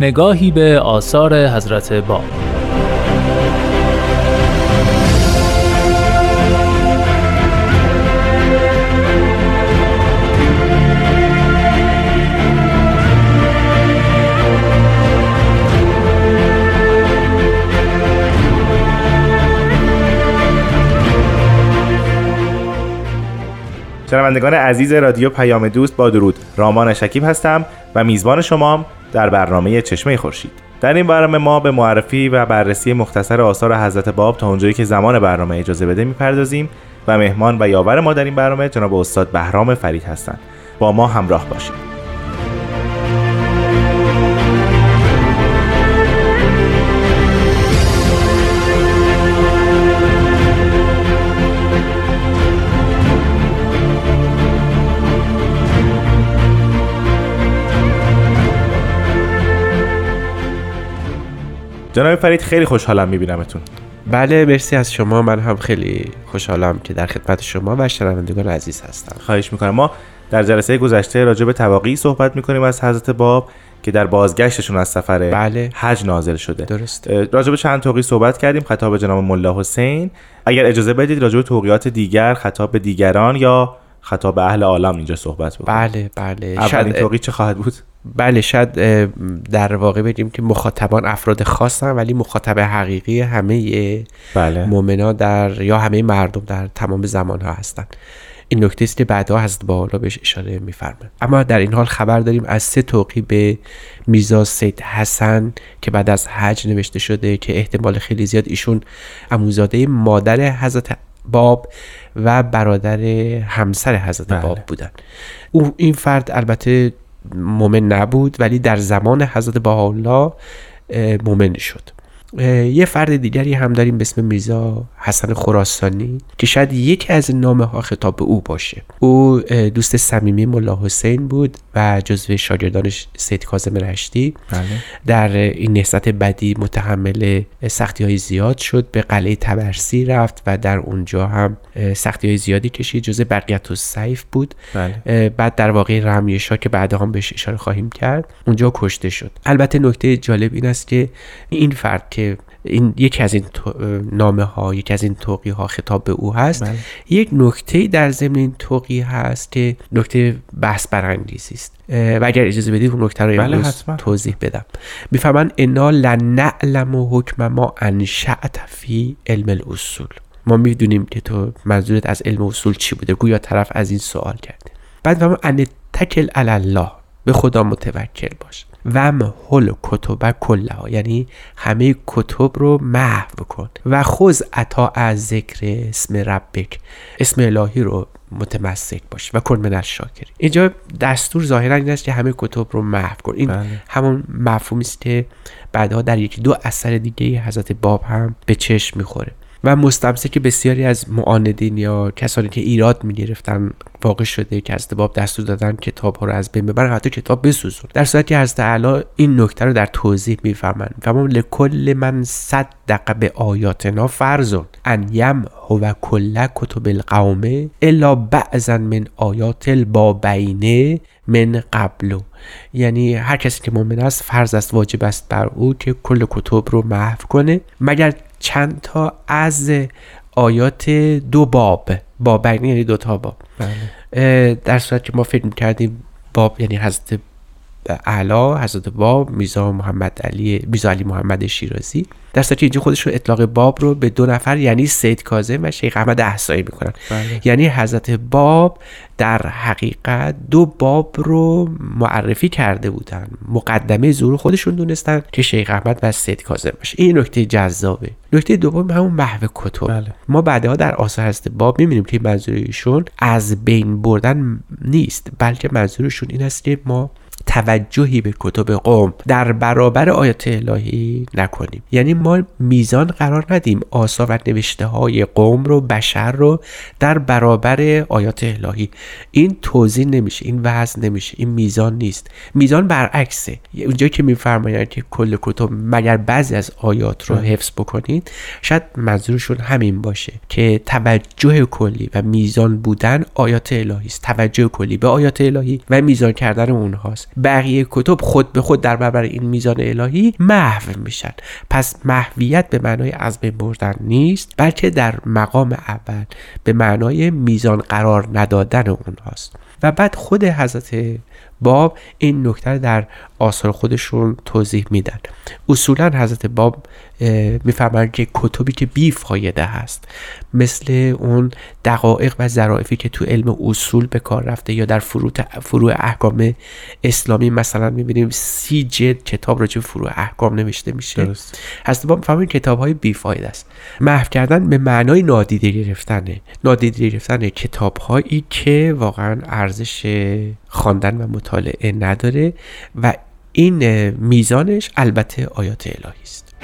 نگاهی به آثار حضرت باب شنوندگان عزیز رادیو پیام دوست با درود. رامان شکیب هستم و میزبان شمام در برنامه چشمه خورشید. در این برنامه ما به معرفی و بررسی مختصر آثار حضرت باب تا اونجایی که زمان برنامه اجازه بده می‌پردازیم و مهمان و یاور ما در این برنامه جناب استاد بهرام فرید هستند. با ما همراه باشید. جناب فرید خیلی خوشحالم میبینمتون. بله مرسی از شما. من هم خیلی خوشحالم که در خدمت شما و شنوندگان عزیز هستم. خواهش می‌کنم. ما در جلسه گذشته راجع به تواقی صحبت می‌کنیم از حضرت باب که در بازگشتشون از سفر بله. حج نازل شده. درست. راجع به چند توقی صحبت کردیم. خطاب جناب ملا حسین. اگر اجازه بدید راجع به توقیات دیگر خطاب به دیگران یا خطاب به اهل عالم اینجا صحبت بکنیم. بله بله. اولین توقی چه خواهد بود؟ بله شاید در واقع بگیم که مخاطبان افراد خاصن ولی مخاطب حقیقی همه بله. مؤمنا در یا همه مردم در تمام زمان ها هستند این نکته است که بعدها هست با بهش اشاره میفرمه اما در این حال خبر داریم از سه توقی به میرزا سید حسن که بعد از حج نوشته شده که احتمال خیلی زیاد ایشون اموزاده مادر حضرت باب و برادر همسر حضرت بله. باب بودن او این فرد البته مؤمن نبود ولی در زمان حضرت بهاءالله مؤمن شد. یه فرد دیگری هم داریم به اسم میرزا حسن خراسانی که شاید یکی از نامه ها خطاب به او باشه او دوست صمیمی ملا حسین بود و جزو شاگردانش سید کاظم رشتی بله. در این نهضت بدی متحمل سختی های زیاد شد به قلعه تبرسی رفت و در اونجا هم سختی های زیادی کشید جزء بقیت و سیف بود بله. بعد در واقع رمیشا که بعد هم بهش اشاره خواهیم کرد اونجا کشته شد البته نکته جالب این است که این فرد که این یکی از این نامه ها یکی از این توقی ها خطاب به او هست. بله. یک نکته در ضمن این توقی هست که نکته بحث برانگیزی است. و اگر اجازه بدید اون نکته رو بله امروز. توضیح بدم. میفرمان انا لنعلم حکم ما انشأت فی علم الاصول. ما می‌دونیم که تو منظورت از علم اصول چی بوده. گویا طرف از این سوال کرده. بعد فرمان ان تکل علی الله. به خدا متوکل باش. و هل کتب کلها یعنی همه کتب رو محو کن و خوز عطا از ذکر اسم ربک. اسم الهی رو متمسک باش و کن من الشاکری اینجا دستور ظاهرا این است که همه کتب رو محو کن. این بله. همون مفهومی است که بعدها در یکی دو اثر دیگه حضرت باب هم به چشم می‌خوره. و مستمسک بسیاری از معاندین یا کسانی که ایراد می‌گرفتن واقع شده که از باب دستور دادن کتاب ها رو از بین ببرن حتی کتاب بسوزون. در صورتی که حضرت اعلی این نکته رو در توضیح میفرمایند. فرمان لکل من صدق به آیاتنا فرزون ان یم هو کل کتب القوم الا بعضا من آیات البابینه من قبلو یعنی هر کسی که مؤمن است فرض است واجب است بر او که کل کتب رو محو کنه. مگر چند تا از آیات دو باب بابین یعنی دو تا باب بله. در صورت که ما فکر می‌کردیم باب یعنی حضرت اعلا حضرت باب میزا محمد علی میزا علی محمد شیرازی. در صورتی اینجا خودش رو اطلاق باب رو به دو نفر یعنی سید کاظم و شیخ احمد احسایی می‌کنن. بله. یعنی حضرت باب در حقیقت دو باب رو معرفی کرده بودن. مقدمه ظهور خودشون دونستن که شیخ احمد و سید کاظم باشه. این نکته جذابه. نکته دوم همون محو کتب. بله. ما بعدها در آثار حضرت باب می‌بینیم که منظورشون از بین بردن نیست بلکه منظورشون این است که ما توجهی به کتب قوم در برابر آیات الهی نکنیم. یعنی ما میزان قرار ندیم آثار و نوشته های قوم رو بشر رو در برابر آیات الهی. این توضیح نمیشه این وضع نمیشه این میزان نیست. میزان برعکسه. اونجا که میفرمایند که کل کتب مگر بعضی از آیات رو حفظ بکنید شاید منظورشون همین باشه که توجه کلی و میزان بودن آیات الهی است. توجه کلی به آیات الهی و میزان کردن اونهاست. بقیه کتب خود به خود در برابر این میزان الهی محو میشن. پس محویت به معنای از بین بردن نیست بلکه در مقام اول به معنای میزان قرار ندادن اونهاست. و بعد خود حضرت باب این نکته در آثار خودشون توضیح میدن. اصولا حضرت باب میفرمایند که کتبی که بی فایده هست مثل اون دقایق و ظرافی که تو علم اصول به کار رفته یا در فروع فروع احکام اسلامی مثلا می‌بینیم سی جلد کتاب راجع به فروع احکام نوشته میشه. درست. حضرت باب میفرمایند کتاب های بی فایده است. محو کردن به معنای نادیده گرفتنه. نادیده گرفتن کتاب هایی که واقعا ارزش خواندن و مطالعه نداره و این میزانش البته آیات الهی است.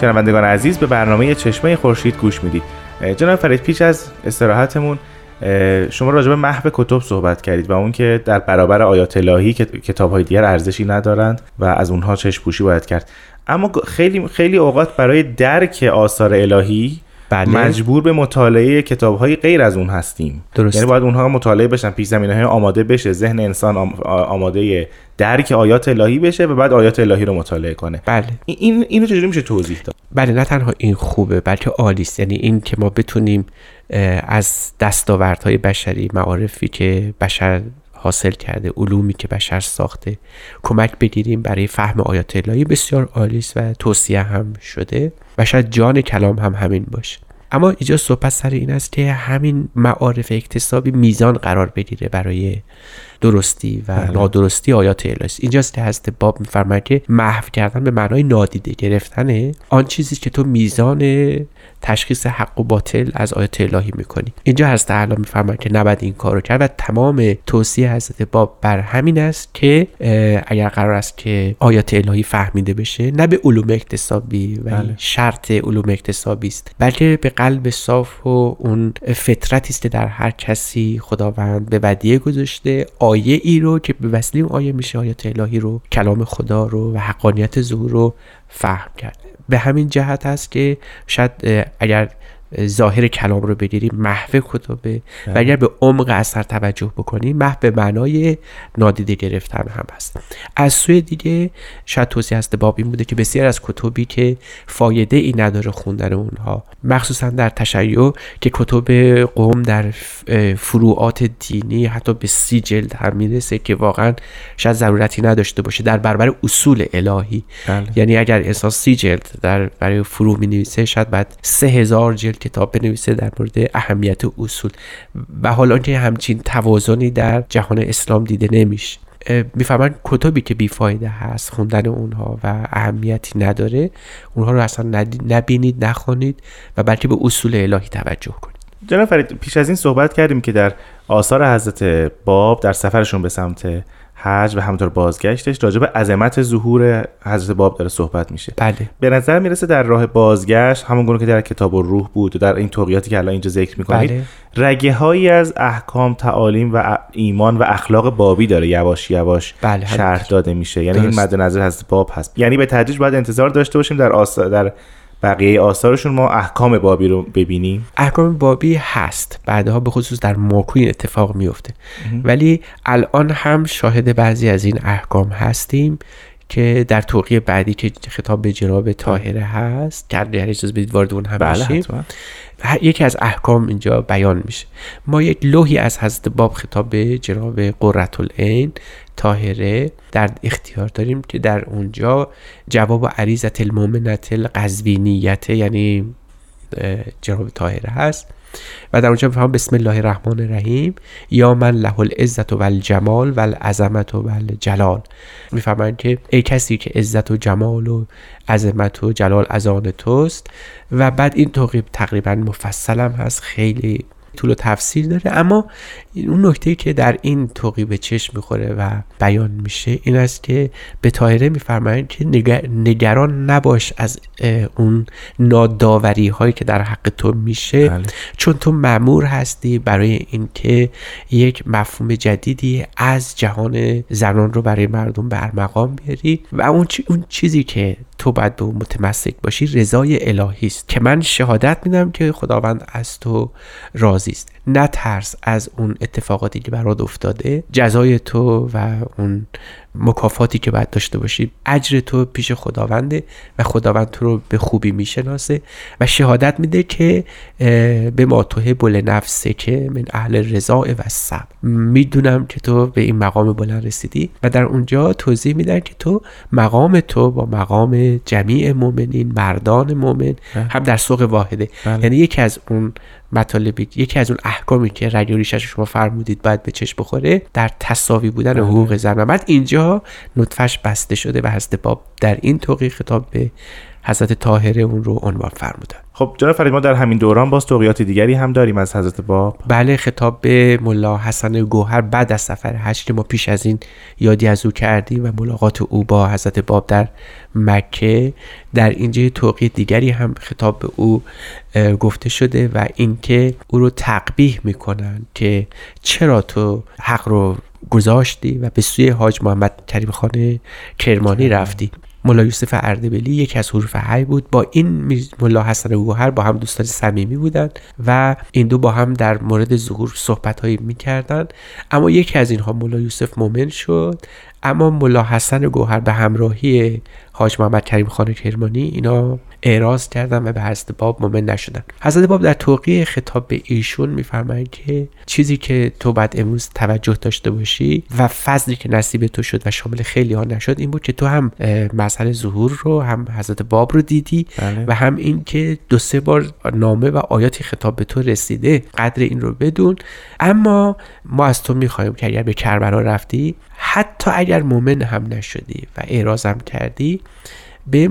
شنوندگان عزیز به برنامه چشمه خورشید گوش می‌دید. جناب فرید پیش از استراحتمون شما راجع به محو کتب صحبت کردید و اون که در برابر آیات الهی که کتاب های دیگر ارزشی ندارند و از اونها چشم پوشی باید کرد. اما خیلی خیلی اوقات برای درک آثار الهی بله. مجبور به مطالعه کتاب های غیر از اون هستیم. درست. یعنی باید اونها مطالعه بشن پیش زمینه های آماده بشه ذهن انسان آماده درک آیات الهی بشه و بعد آیات الهی رو مطالعه کنه. بله. این اینو چجوری میشه توضیح داد؟ بله نه تنها این خوبه بلکه عالی است. یعنی این که ما بتونیم از دستاوردهای بشری معارفی که بشر حاصل کرده علومی که بشر ساخته. کمک بگیریم برای فهم آیات الهی بسیار عالی است و توصیه هم شده. و شاید جان کلام هم همین باشه. اما اینجا صحبت سر این است که همین معارف اکتسابی میزان قرار بگیره برای درستی و بله. نادرستی آیات الهی است. اینجاست که هست باب میفرماید که محو کردن به معنای نادیده گرفتن آن چیزی که تو میزان تشخیص حق و باطل از آیات الهی می‌کنی اینجا هست تعالی میفرماید که نباید این کارو کرد و تمام توصیه حضرت باب بر همین است که اگر قرار است که آیات الهی فهمیده بشه نه به علوم اکتسابی و بله. شرط علوم اکتسابی است بلکه به قلب صاف و اون فطرتی است در هر کسی خداوند به ودیه گذاشته آیه ای رو که به وسیله اون آیه میشه آیات الهی رو کلام خدا رو و حقانیت ظهور رو فهم کرد. به همین جهت است که شاید اگر ظاهر کلام رو بگیریم محو کتبه و بله. اگر به عمق اثر توجه بکنیم محو به معنای نادیده گرفتن هم هست از سوی دیگه شاید توصیه هست باب این بوده که بسیار از کتبی که فایده ای نداره خوندن اونها مخصوصا در تشیع که کتب قوم در فروعات دینی حتی به سی جلد هم می‌رسه که واقعا شاید ضرورتی نداشته باشه در برابر اصول الهی بله. یعنی اگر انسان سی جلد در برای فرو می نویسه شاید بعد سه هزار جلد کتاب بنویسه در مورد اهمیت اصول و حالا که همچین توازنی در جهان اسلام دیده نمیشه. می‌فهمن کتبی که بیفایده هست خوندن اونها و اهمیتی نداره اونها رو اصلا نبینید نخوانید و بلکه به اصول الهی توجه کنید. جناب فرید پیش از این صحبت کردیم که در آثار حضرت باب در سفرشون به سمت حج و همطور بازگشتش راجع به عظمت ظهور حضرت باب داره صحبت میشه. بله. به نظر می‌رسه در راه بازگشت همون گونه که در کتاب و روح بود و در این توقیاتی که الان اینجا ذکر می‌کنید بله. رگه هایی از احکام تعالیم و ایمان و اخلاق بابی داره یواش یواش بله. شرح داده میشه. یعنی این مد نظر حضرت باب هست. یعنی به تدریج باید انتظار داشته باشیم در آس... در بقیه آثارشون ما احکام بابی رو ببینیم. احکام بابی هست. بعدها به خصوص در ماکوین اتفاق میفته. ولی الان هم شاهد بعضی از این احکام هستیم که در توقیه بعدی که خطاب به جناب طاهره هست که اگر اجازه بدید وارد اون هم بله یکی از احکام اینجا بیان میشه. ما یک لوحی از حضرت باب خطاب به جناب قررت العین طاهره در اختیار داریم که در اونجا جواب عریضت المومنت القزوینیت یعنی جناب طاهره هست. و در اونجا میفهم بسم الله الرحمن الرحیم. یا من له العزت و الجمال و العظمت و الجلال. می‌فهمن که ای کسی که عزت و جمال و عظمت و جلال از آن توست. و بعد این توقیب تقریبا مفصلم هست. خیلی طول و تفسیر داره. اما اون نکته که در این توقی به چشم می‌خوره و بیان میشه این است که به طاهره میفرمایند که نگران نباش از اون ناداوری هایی که در حق تو میشه. بله. چون تو معمور هستی برای اینکه یک مفهوم جدیدی از جهان زنان رو برای مردم برمقام بیاری. و اون, اون چیزی که تو باید به متمسک باشی رضای الهی است. که من شهادت میدم که خداوند از تو راضی است. نترس از اون اتفاقاتی که برات افتاده جزای تو و اون مکافاتی که باید داشته باشی اجر تو پیش خداونده و خداوند تو رو به خوبی می‌شناسه و شهادت میده که به ما توه بل نفسه که من اهل رضا و صبر می‌دونم که تو به این مقام بلند رسیدی و در اونجا توضیح میدن که تو مقام تو با مقام جمیع مؤمنین مردان مؤمن. هم در سوق واحده بله. یعنی یکی از اون مطالبی یکی از اون احکامی که رگ و شما فرمودید باید به چشم بخوره در تصاوی بودن بله. حقوق زن و بعد اینجا نطفش بسته شده و حضرت باب در این توقی خطاب به حضرت طاهره اون رو عنوان فرمودن خب جناب فرید ما در همین دوران باز توقیات دیگری هم داریم از حضرت باب. بله خطاب به ملا حسن گوهر بعد از سفر حج که ما پیش از این یادی از او کردیم و ملاقات او با حضرت باب در مکه. در اینجا توقیه دیگری هم خطاب به او گفته شده و اینکه او رو تقبیح می‌کنن که چرا تو حق رو گذاشتی و به سوی حاج محمد کریم خانه کرمانی. رفتی. ملا یوسف اردبیلی یکی از حروف حی بود. با این ملا حسن گوهر با هم دوستان صمیمی بودند و این دو با هم در مورد ظهور صحبت هایی می‌کردند اما یکی از اینها ملا یوسف مومن شد اما ملا حسن گوهر به همراهی حاج محمد کریم خان کرمانی اینا اعراض کردن و به حضرت باب مومن نشدن حضرت باب در توقیع خطاب به ایشون میفرمایند که چیزی که تو بعد امروز توجه داشته باشی و فضلی که نصیب تو شد و شامل خیلی ها نشد این بود که تو هم مسئله ظهور رو هم حضرت باب رو دیدی بله. و هم این که دو سه بار نامه و آیاتی خطاب به تو رسیده قدر این رو بدون اما ما از تو می‌خوایم که اگر به کربلا رفتی حتی اگر مومن هم نشدی و اعراض هم کردی به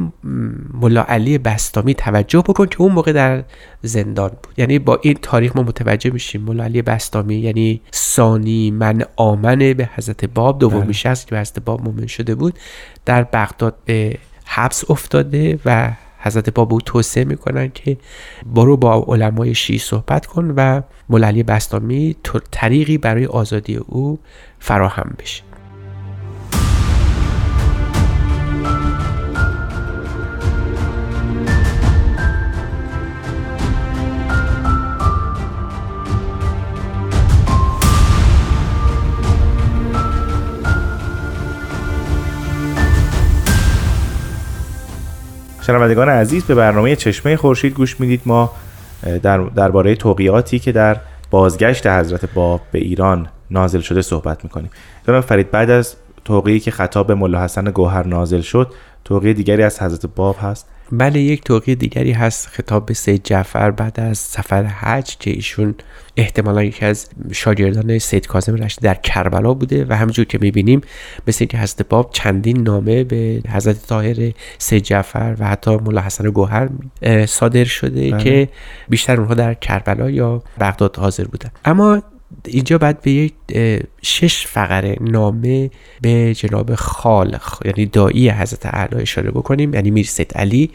ملا علی بستامی توجه بکن که اون موقع در زندان بود. یعنی با این تاریخ ما متوجه میشیم. ملا علی بستامی یعنی ثانی من آمنه به حضرت باب دومی بله. شخص که به حضرت باب مومن شده بود در بغداد به حبس افتاده و حضرت باب او توصیه می‌کنن که برو با علمای شیعی صحبت کن و علی بستامی طریقی برای آزادی او فراهم بشه. شنوندگان عزیز به برنامه چشمه خورشید گوش می‌دید. ما در درباره توقیاتی که در بازگشت حضرت باب به ایران نازل شده صحبت می‌کنیم. جناب فرید بعد از توقیی که خطاب به ملا حسن گوهر نازل شد توقیه دیگری از حضرت باب هست؟ بله یک توقیه دیگری هست خطاب به سید جعفر بعد از سفر حج که ایشون احتمالا یکی از شاگردان سید کاظم رشتی در کربلا بوده و همجور که می‌بینیم مثل اینکه حضرت باب چندین نامه به حضرت طاهر سید جعفر و حتی مولا حسن گوهر صادر شده بله. که بیشتر اونها در کربلا یا بغداد حاضر بودن اما اینجا باید به یک شش فقره نامه به جناب خالق یعنی دایی حضرت اعلی اشاره بکنیم. یعنی میر سید علی.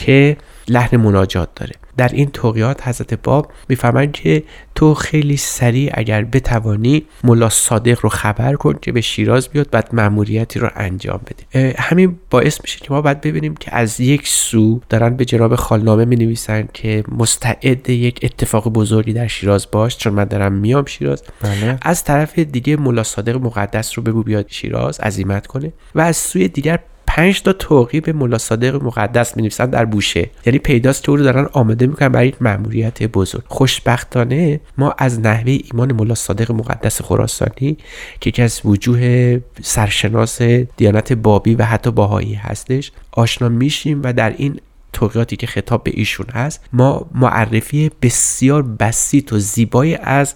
که لحن مناجات داره. در این توقیات حضرت باب می‌فهمند که تو خیلی سریع اگر بتوانی ملا صادق رو خبر کن که به شیراز بیاد بعد مأموریتی رو انجام بده. همین باعث میشه که ما باید ببینیم که از یک سو دارن به جناب خالنامه می نویسن که مستعد یک اتفاق بزرگی در شیراز باش چون من دارم میام شیراز. بله. از طرف دیگه ملا صادق مقدس رو بگو بیاد شیراز عزیمت کنه. و از سوی دیگر پنج تا توقی به صادق مقدس می نویسن در بوشه یعنی پیداست که رو دارن آماده می‌کنن برای یک مأموریت بزرگ. خوشبختانه ما از نحوه ایمان ملا صادق مقدس خراسانی که یکی از وجوه سرشناس دیانت بابی و حتی باهایی هستش آشنا میشیم و در این توقیاتی که خطاب به ایشون هست ما معرفی بسیار بسیط و زیبایی از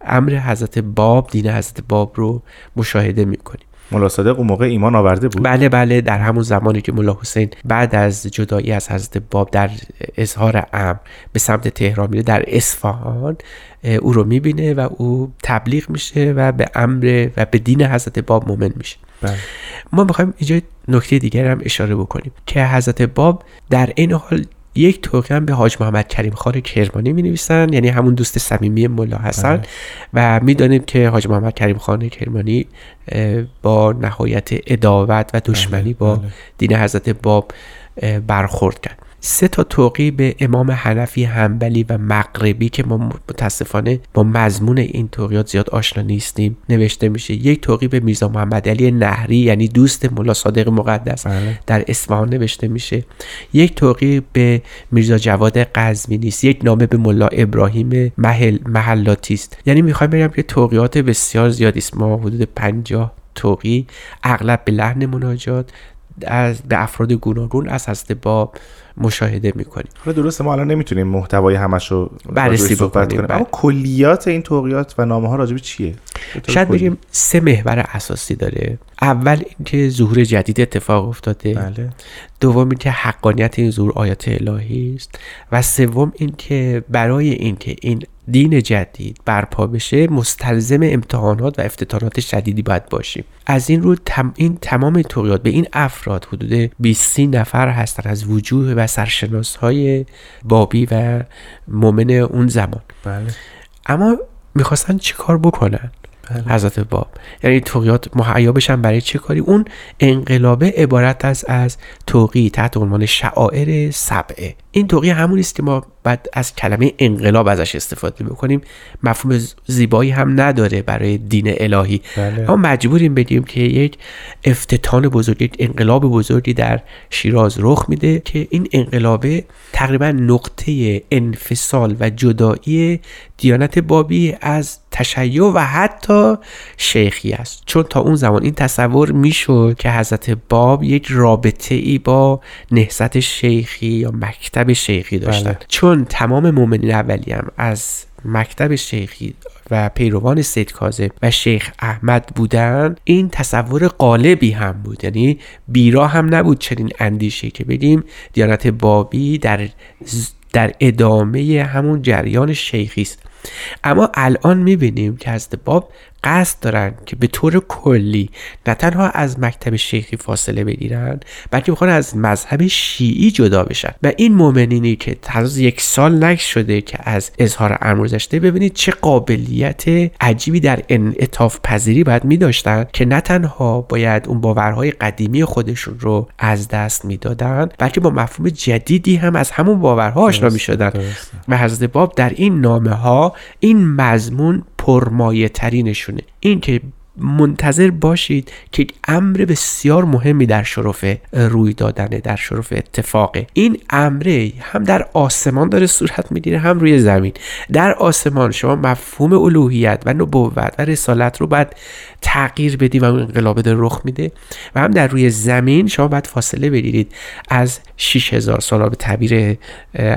امر حضرت باب دین حضرت باب رو مشاهده می‌کنیم. ملا صادق اون موقع ایمان آورده بود بله بله در همون زمانی که ملا حسین بعد از جدایی از حضرت باب در اظهار امر به سمت تهران میره در اصفهان او رو می‌بینه و او تبلیغ میشه و به امر و به دین حضرت باب مؤمن میشه بله. ما می‌خوایم اینجا نکته دیگر هم اشاره بکنیم که حضرت باب در این حال یک هم به حاج محمد کریم خان کرمانی می نویسن یعنی همون دوست صمیمی ملا هستن و می‌دانیم که حاج محمد کریم خان کرمانی با نهایت اداوت و دشمنی با بله. دین حضرت باب برخورد کرد. سه تا توقی به امام حنفی همبلی و مغربی که ما متاسفانه با مضمون این توقیات زیاد آشنا نیستیم. نوشته میشه یک توقی به میرزا محمد علی نهری یعنی دوست ملا صادق مقدس. بله. در اصفهان نوشته میشه یک توقی به میرزا جواد قزوینی است یک نامه به ملا ابراهیم محل محلاتی است. یعنی می‌خوایم بگم که توقیات بسیار زیادی است. ما حدود 50 توقی اغلب به لحن مناجات از به افراد گوناگون از حضرت باب مشاهده می‌کنیم. حالا درسته ما الان نمی‌تونیم محتوای همش رو بررسی بکنیم، کنیم بله. اما کلیات این توقیات و نامه ها راجب چیه؟ شاید. بگیم سه محور اساسی داره. اول اینکه ظهور جدید اتفاق افتاده. بله. دوم اینکه حقانیت این ظهور آیات الهی است. و سوم اینکه برای اینکه این دین جدید برپا بشه مستلزم امتحانات و افتتانات شدیدی باید باشیم. از این رو تم این تمام توقیات به این افراد حدود 20 نفر هستن از وجوه و سرشناس های بابی و مؤمن اون زمان. بله. اما می‌خواستن چیکار بکنن؟ حضرت باب. یعنی توقیات مهیا بشن برای چه کاری؟ اون انقلابه عبارت از از توقی تحت عنوان شعائر سبعه این توقی همون است که ما بعد از کلمه انقلاب ازش استفاده بکنیم. مفهوم زیبایی هم نداره برای دین الهی. بله. اما مجبوریم بگیم که یک افتتان بزرگ یک انقلاب بزرگی در شیراز رخ میده که این انقلابه تقریبا نقطه انفصال و جدایی دیانت بابی از تشیع و حتی شیخی است. چون تا اون زمان این تصور می‌شد که حضرت باب یک رابطه ای با نهضت شیخی یا مکتب شیخی داشتن. بله. چون تمام مؤمنین اولی هم از مکتب شیخی و پیروان سید کاظم و شیخ احمد بودن این تصور قالبی هم بود. یعنی بیرا هم نبود چنین اندیشه که بگیم. دیانت بابی در در ادامه همون جریان شیخی است. اما الان می‌بینیم که حضرت باب قصد دارن که به طور کلی نه تنها از مکتب شیخی فاصله بگیرن بلکه می‌خوان از مذهب شیعی جدا بشن و این مؤمنینی که هنوز یک سال نگذشته شده که از اظهار امر گذشته ببینید چه قابلیت عجیبی در انعطاف پذیری باید میداشتن که نه تنها باید اون باورهای قدیمی خودشون رو از دست می‌دادن بلکه با مفهوم جدیدی هم از همون باورها آشنا می‌شدن. و حضرت باب در این نامه ها این مضمون پرمایه ترینشونه این که منتظر باشید که امر بسیار مهمی در شرف روی دادنه در شرف اتفاقه. این امره هم در آسمان داره صورت می‌گیره هم روی زمین. در آسمان شما مفهوم الوهیت و نبوت و رسالت رو باید تغییر بدی و اون انقلابه داره رخ میده و هم در روی زمین شما باید فاصله بگیرید از 6000 سال. به تعبیر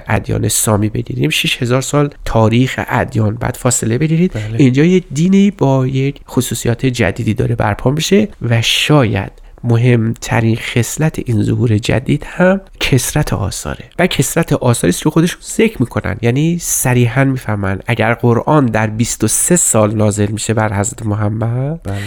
ادیان سامی بگیریم. 6000 سال تاریخ ادیان. بعد فاصله بگیرید. اینجا یه دینی با یک خصوصیات جدیدی داره برپا میشه و شاید مهمترین خصلت این ظهور جدید هم کسرت آثاره. و کسرت آثاری است که خودشون ذکر می‌کنن. یعنی صریحا می‌فهمن. اگر قرآن در 23 سال نازل میشه بر حضرت محمد بله.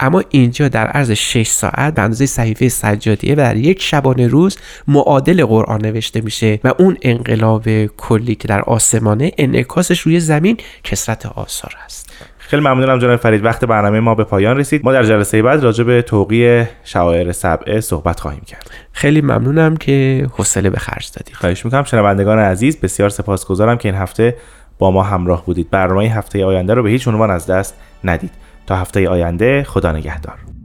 اما اینجا در عرض 6 ساعت به اندازه صحیفه سجادیه و در یک شبانه روز معادل قرآن نوشته میشه و اون انقلاب کلی که در آسمانه انعکاسش روی زمین کسرت آثار است. خیلی ممنونم جناب فرید. وقت برنامه ما به پایان رسید. ما در جلسه بعد راجع به توقیع شعائر سبعه صحبت خواهیم کرد. خیلی ممنونم که حوصله به خرج دادید. خواهش می‌کنم. شنوندگان عزیز بسیار سپاسگزارم که این هفته با ما همراه بودید. برنامه هفته آینده رو به هیچ عنوان از دست ندید. تا هفته آینده خدا نگهدار.